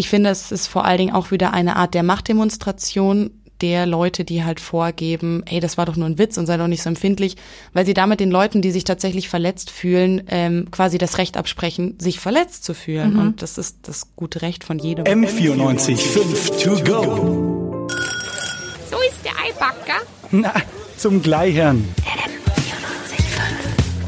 ich finde, es ist vor allen Dingen auch wieder eine Art der Machtdemonstration der Leute, die halt vorgeben, hey, das war doch nur ein Witz und sei doch nicht so empfindlich, weil sie damit den Leuten, die sich tatsächlich verletzt fühlen, ähm, quasi das Recht absprechen, sich verletzt zu fühlen. Mhm. Und das ist das gute Recht von jedem. M94 5 to go. So ist der Eibacker. Na, zum Gleichern.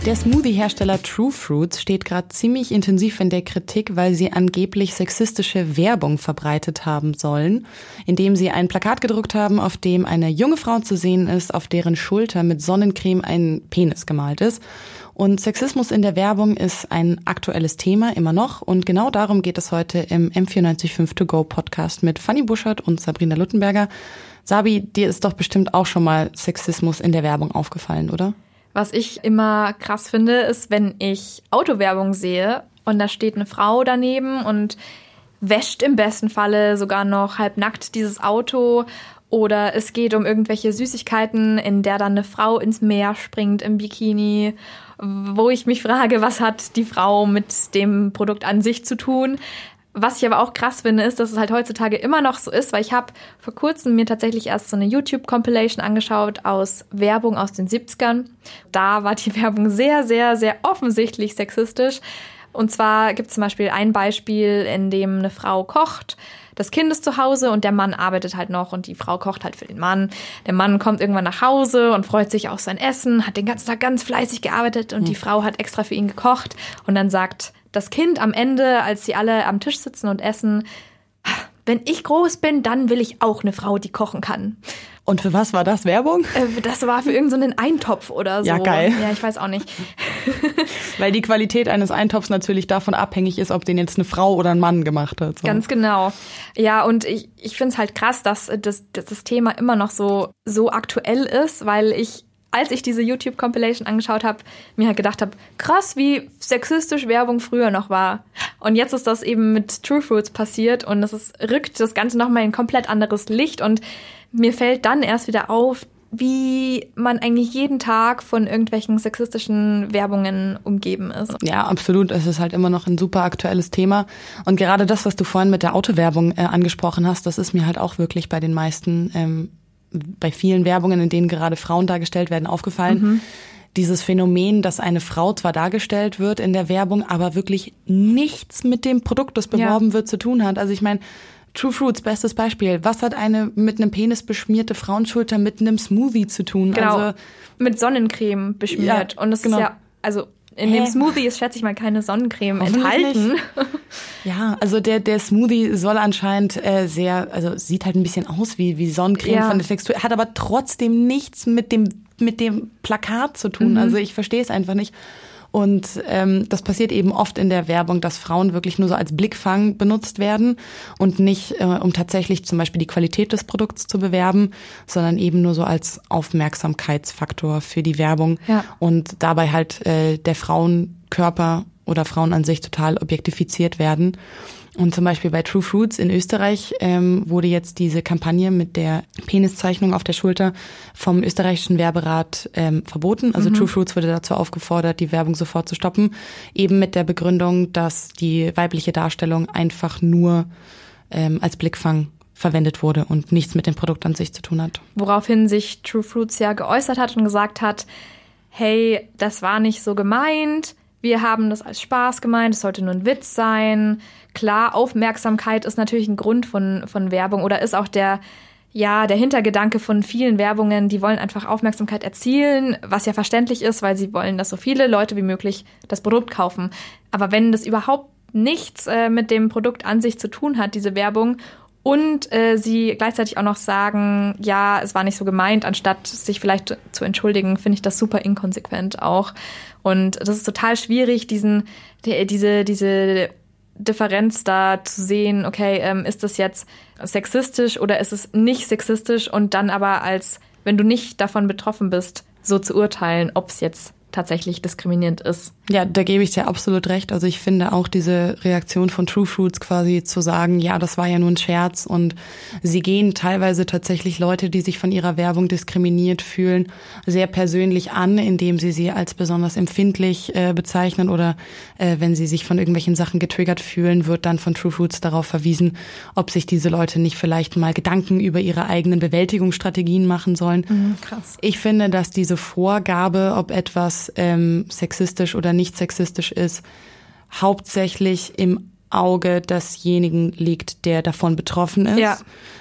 Der Smoothie-Hersteller True Fruits steht gerade ziemlich intensiv in der Kritik, weil sie angeblich sexistische Werbung verbreitet haben sollen, indem sie ein Plakat gedruckt haben, auf dem eine junge Frau zu sehen ist, auf deren Schulter mit Sonnencreme ein Penis gemalt ist. Und Sexismus in der Werbung ist ein aktuelles Thema, immer noch. Und genau darum geht es heute im M945 To Go Podcast mit Fanny Buschert und Sabrina Luttenberger. Sabi, dir ist doch bestimmt auch schon mal Sexismus in der Werbung aufgefallen, oder? Was ich immer krass finde, ist, wenn ich Autowerbung sehe und da steht eine Frau daneben und wäscht im besten Falle sogar noch halbnackt dieses Auto oder es geht um irgendwelche Süßigkeiten, in der dann eine Frau ins Meer springt im Bikini, wo ich mich frage, was hat die Frau mit dem Produkt an sich zu tun? Was ich aber auch krass finde, ist, dass es halt heutzutage immer noch so ist, weil ich habe vor kurzem mir tatsächlich erst so eine YouTube-Compilation angeschaut aus Werbung aus den 70ern. Da war die Werbung sehr, sehr, sehr offensichtlich sexistisch. Und zwar gibt es zum Beispiel ein Beispiel, in dem eine Frau kocht, das Kind ist zu Hause und der Mann arbeitet halt noch und die Frau kocht halt für den Mann. Der Mann kommt irgendwann nach Hause und freut sich auf sein Essen, hat den ganzen Tag ganz fleißig gearbeitet und mhm. die Frau hat extra für ihn gekocht und dann sagt das Kind am Ende, als sie alle am Tisch sitzen und essen, wenn ich groß bin, dann will ich auch eine Frau, die kochen kann. Und für was war das Werbung? Äh, das war für irgendeinen so Eintopf oder so. Ja, geil. Ja, ich weiß auch nicht. Weil die Qualität eines Eintopfs natürlich davon abhängig ist, ob den jetzt eine Frau oder ein Mann gemacht hat. So. Ganz genau. Ja, und ich, ich finde es halt krass, dass das, dass das Thema immer noch so, so aktuell ist, weil ich als ich diese YouTube-Compilation angeschaut habe, mir halt gedacht habe, krass, wie sexistisch Werbung früher noch war. Und jetzt ist das eben mit True Fruits passiert und es rückt das Ganze nochmal in komplett anderes Licht und mir fällt dann erst wieder auf, wie man eigentlich jeden Tag von irgendwelchen sexistischen Werbungen umgeben ist. Ja, absolut. Es ist halt immer noch ein super aktuelles Thema. Und gerade das, was du vorhin mit der Autowerbung äh, angesprochen hast, das ist mir halt auch wirklich bei den meisten ähm, bei vielen Werbungen, in denen gerade Frauen dargestellt werden, aufgefallen. Mhm. Dieses Phänomen, dass eine Frau zwar dargestellt wird in der Werbung, aber wirklich nichts mit dem Produkt, das beworben ja. wird, zu tun hat. Also ich meine, True Fruits, bestes Beispiel. Was hat eine mit einem Penis beschmierte Frauenschulter mit einem Smoothie zu tun? Genau. Also, mit Sonnencreme beschmiert. Ja, Und das genau. ist ja, also in Hä? dem Smoothie ist, schätze ich mal, keine Sonnencreme enthalten. Ja, also der, der Smoothie soll anscheinend äh, sehr, also sieht halt ein bisschen aus wie, wie Sonnencreme ja. von der Textur, hat aber trotzdem nichts mit dem, mit dem Plakat zu tun. Mhm. Also ich verstehe es einfach nicht. Und ähm, das passiert eben oft in der Werbung, dass Frauen wirklich nur so als Blickfang benutzt werden und nicht, äh, um tatsächlich zum Beispiel die Qualität des Produkts zu bewerben, sondern eben nur so als Aufmerksamkeitsfaktor für die Werbung. Ja. Und dabei halt äh, der Frauenkörper oder Frauen an sich total objektifiziert werden. Und zum Beispiel bei True Fruits in Österreich ähm, wurde jetzt diese Kampagne mit der Peniszeichnung auf der Schulter vom österreichischen Werberat ähm, verboten. Also mhm. True Fruits wurde dazu aufgefordert, die Werbung sofort zu stoppen, eben mit der Begründung, dass die weibliche Darstellung einfach nur ähm, als Blickfang verwendet wurde und nichts mit dem Produkt an sich zu tun hat. Woraufhin sich True Fruits ja geäußert hat und gesagt hat, hey, das war nicht so gemeint, wir haben das als Spaß gemeint, es sollte nur ein Witz sein. Klar, Aufmerksamkeit ist natürlich ein Grund von, von Werbung oder ist auch der, ja, der Hintergedanke von vielen Werbungen, die wollen einfach Aufmerksamkeit erzielen, was ja verständlich ist, weil sie wollen, dass so viele Leute wie möglich das Produkt kaufen. Aber wenn das überhaupt nichts äh, mit dem Produkt an sich zu tun hat, diese Werbung, und äh, sie gleichzeitig auch noch sagen, ja, es war nicht so gemeint, anstatt sich vielleicht zu entschuldigen, finde ich das super inkonsequent auch. Und das ist total schwierig, diesen, die, diese, diese Differenz da zu sehen, okay, ähm, ist das jetzt sexistisch oder ist es nicht sexistisch und dann aber als, wenn du nicht davon betroffen bist, so zu urteilen, ob es jetzt tatsächlich diskriminierend ist. Ja, da gebe ich dir absolut recht. Also ich finde auch diese Reaktion von True Fruits quasi zu sagen, ja, das war ja nur ein Scherz und sie gehen teilweise tatsächlich Leute, die sich von ihrer Werbung diskriminiert fühlen, sehr persönlich an, indem sie sie als besonders empfindlich äh, bezeichnen oder äh, wenn sie sich von irgendwelchen Sachen getriggert fühlen, wird dann von True Fruits darauf verwiesen, ob sich diese Leute nicht vielleicht mal Gedanken über ihre eigenen Bewältigungsstrategien machen sollen. Mhm, krass. Ich finde, dass diese Vorgabe, ob etwas ähm, sexistisch oder nicht sexistisch ist, hauptsächlich im Auge desjenigen liegt, der davon betroffen ist. Ja.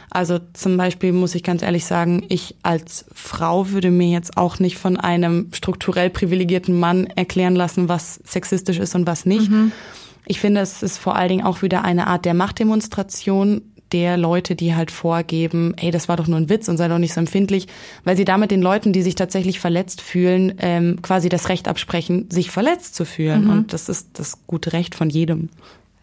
Also zum Beispiel muss ich ganz ehrlich sagen, ich als Frau würde mir jetzt auch nicht von einem strukturell privilegierten Mann erklären lassen, was sexistisch ist und was nicht. Mhm. Ich finde, es ist vor allen Dingen auch wieder eine Art der Machtdemonstration der Leute, die halt vorgeben, hey, das war doch nur ein Witz und sei doch nicht so empfindlich, weil sie damit den Leuten, die sich tatsächlich verletzt fühlen, ähm, quasi das Recht absprechen, sich verletzt zu fühlen. Mhm. Und das ist das gute Recht von jedem.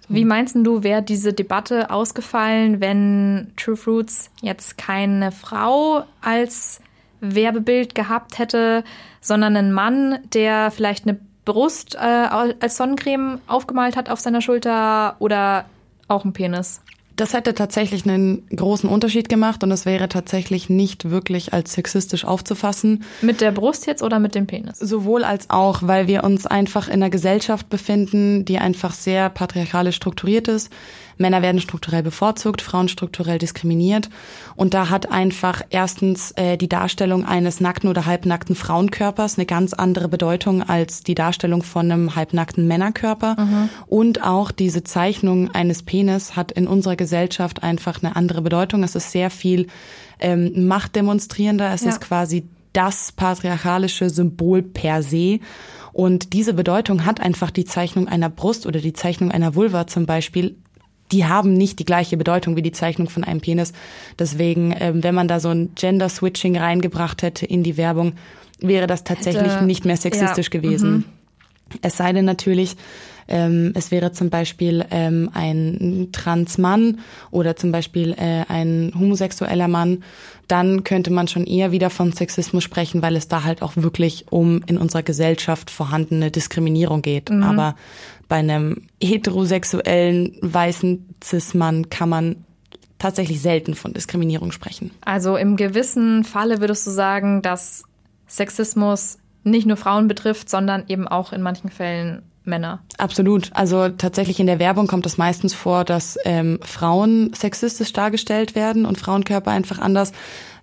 Wie meinst du, wäre diese Debatte ausgefallen, wenn True Fruits jetzt keine Frau als Werbebild gehabt hätte, sondern einen Mann, der vielleicht eine Brust äh, als Sonnencreme aufgemalt hat auf seiner Schulter oder auch ein Penis? Das hätte tatsächlich einen großen Unterschied gemacht und es wäre tatsächlich nicht wirklich als sexistisch aufzufassen. Mit der Brust jetzt oder mit dem Penis? Sowohl als auch, weil wir uns einfach in einer Gesellschaft befinden, die einfach sehr patriarchalisch strukturiert ist Männer werden strukturell bevorzugt, Frauen strukturell diskriminiert. Und da hat einfach erstens äh, die Darstellung eines nackten oder halbnackten Frauenkörpers eine ganz andere Bedeutung als die Darstellung von einem halbnackten Männerkörper. Mhm. Und auch diese Zeichnung eines Penis hat in unserer Gesellschaft einfach eine andere Bedeutung. Es ist sehr viel ähm, machtdemonstrierender. Es ja. ist quasi das patriarchalische Symbol per se. Und diese Bedeutung hat einfach die Zeichnung einer Brust oder die Zeichnung einer Vulva zum Beispiel die haben nicht die gleiche Bedeutung wie die Zeichnung von einem Penis. Deswegen, ähm, wenn man da so ein Gender-Switching reingebracht hätte in die Werbung, wäre das tatsächlich hätte, nicht mehr sexistisch ja, gewesen. Mhm. Es sei denn natürlich, ähm, es wäre zum Beispiel ähm, ein Transmann oder zum Beispiel äh, ein homosexueller Mann, dann könnte man schon eher wieder von Sexismus sprechen, weil es da halt auch wirklich um in unserer Gesellschaft vorhandene Diskriminierung geht. Mhm. Aber bei einem heterosexuellen weißen Cis-Mann kann man tatsächlich selten von Diskriminierung sprechen. Also im gewissen Falle würdest du sagen, dass Sexismus nicht nur Frauen betrifft, sondern eben auch in manchen Fällen Männer. Absolut. Also tatsächlich in der Werbung kommt es meistens vor, dass ähm, Frauen sexistisch dargestellt werden und Frauenkörper einfach anders.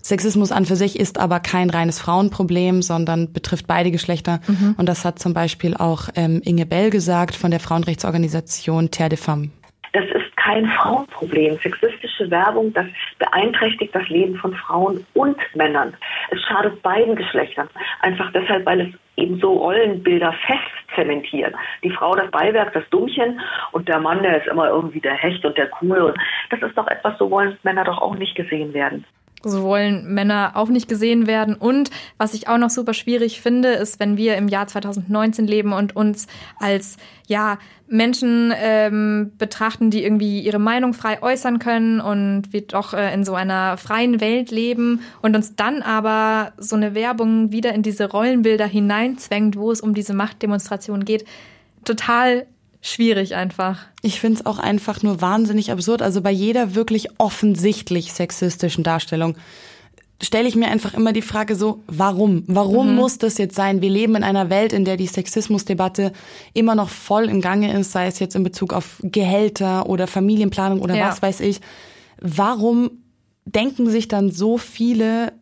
Sexismus an für sich ist aber kein reines Frauenproblem, sondern betrifft beide Geschlechter. Mhm. Und das hat zum Beispiel auch ähm, Inge Bell gesagt von der Frauenrechtsorganisation Terre de Femmes. Das ist kein Frauenproblem. Sexistische Werbung, das beeinträchtigt das Leben von Frauen und Männern. Es schadet beiden Geschlechtern. Einfach deshalb, weil es eben so Rollenbilder fest zementiert. Die Frau das Beiwerk, das Dummchen und der Mann, der ist immer irgendwie der Hecht und der Coole. Das ist doch etwas, so wollen Männer doch auch nicht gesehen werden. So wollen Männer auch nicht gesehen werden. Und was ich auch noch super schwierig finde, ist, wenn wir im Jahr 2019 leben und uns als ja Menschen ähm, betrachten, die irgendwie ihre Meinung frei äußern können und wir doch äh, in so einer freien Welt leben und uns dann aber so eine Werbung wieder in diese Rollenbilder hineinzwängt, wo es um diese Machtdemonstration geht. Total schwierig einfach. Ich finde es auch einfach nur wahnsinnig absurd. Also bei jeder wirklich offensichtlich sexistischen Darstellung stelle ich mir einfach immer die Frage so, warum? Warum mhm. muss das jetzt sein? Wir leben in einer Welt, in der die Sexismusdebatte immer noch voll im Gange ist, sei es jetzt in Bezug auf Gehälter oder Familienplanung oder ja. was weiß ich. Warum denken sich dann so viele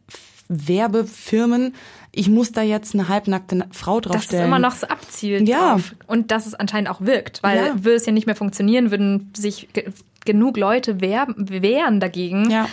Werbefirmen, ich muss da jetzt eine halbnackte Frau draufstellen. Dass es immer noch so abzielt. Ja. Drauf. Und dass es anscheinend auch wirkt. Weil ja. würde es ja nicht mehr funktionieren, würden sich genug Leute wehren dagegen. Ja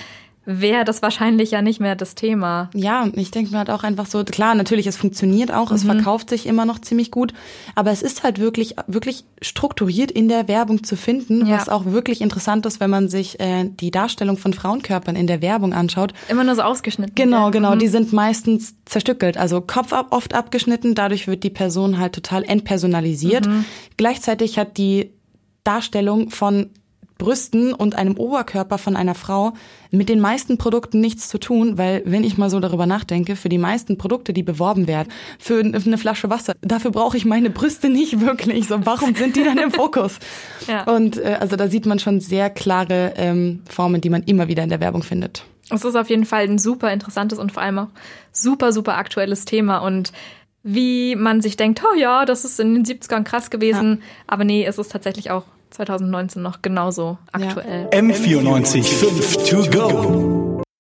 wäre das wahrscheinlich ja nicht mehr das Thema. Ja, ich denke mir halt auch einfach so, klar, natürlich, es funktioniert auch, mhm. es verkauft sich immer noch ziemlich gut, aber es ist halt wirklich, wirklich strukturiert in der Werbung zu finden, ja. was auch wirklich interessant ist, wenn man sich äh, die Darstellung von Frauenkörpern in der Werbung anschaut. Immer nur so ausgeschnitten. Genau, genau, mhm. die sind meistens zerstückelt, also Kopf ab, oft abgeschnitten, dadurch wird die Person halt total entpersonalisiert. Mhm. Gleichzeitig hat die Darstellung von Brüsten und einem Oberkörper von einer Frau mit den meisten Produkten nichts zu tun, weil wenn ich mal so darüber nachdenke, für die meisten Produkte, die beworben werden, für eine Flasche Wasser, dafür brauche ich meine Brüste nicht wirklich. So, warum sind die dann im Fokus? ja. Und äh, also da sieht man schon sehr klare ähm, Formen, die man immer wieder in der Werbung findet. Es ist auf jeden Fall ein super interessantes und vor allem auch super, super aktuelles Thema und wie man sich denkt, oh ja, das ist in den 70ern krass gewesen, ja. aber nee, es ist tatsächlich auch 2019 noch genauso aktuell. Ja. M94 5 to go.